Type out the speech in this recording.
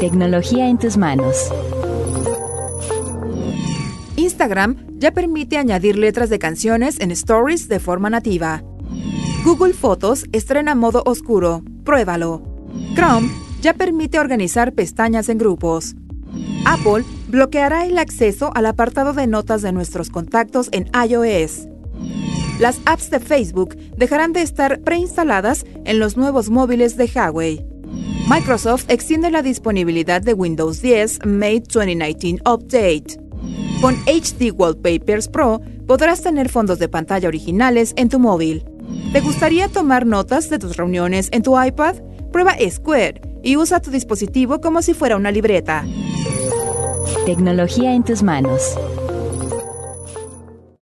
Tecnología en tus manos. Instagram ya permite añadir letras de canciones en stories de forma nativa. Google Fotos estrena modo oscuro. Pruébalo. Chrome ya permite organizar pestañas en grupos. Apple bloqueará el acceso al apartado de notas de nuestros contactos en iOS. Las apps de Facebook dejarán de estar preinstaladas en los nuevos móviles de Huawei. Microsoft extiende la disponibilidad de Windows 10 May 2019 Update. Con HD Wallpapers Pro podrás tener fondos de pantalla originales en tu móvil. ¿Te gustaría tomar notas de tus reuniones en tu iPad? Prueba Square y usa tu dispositivo como si fuera una libreta. Tecnología en tus manos.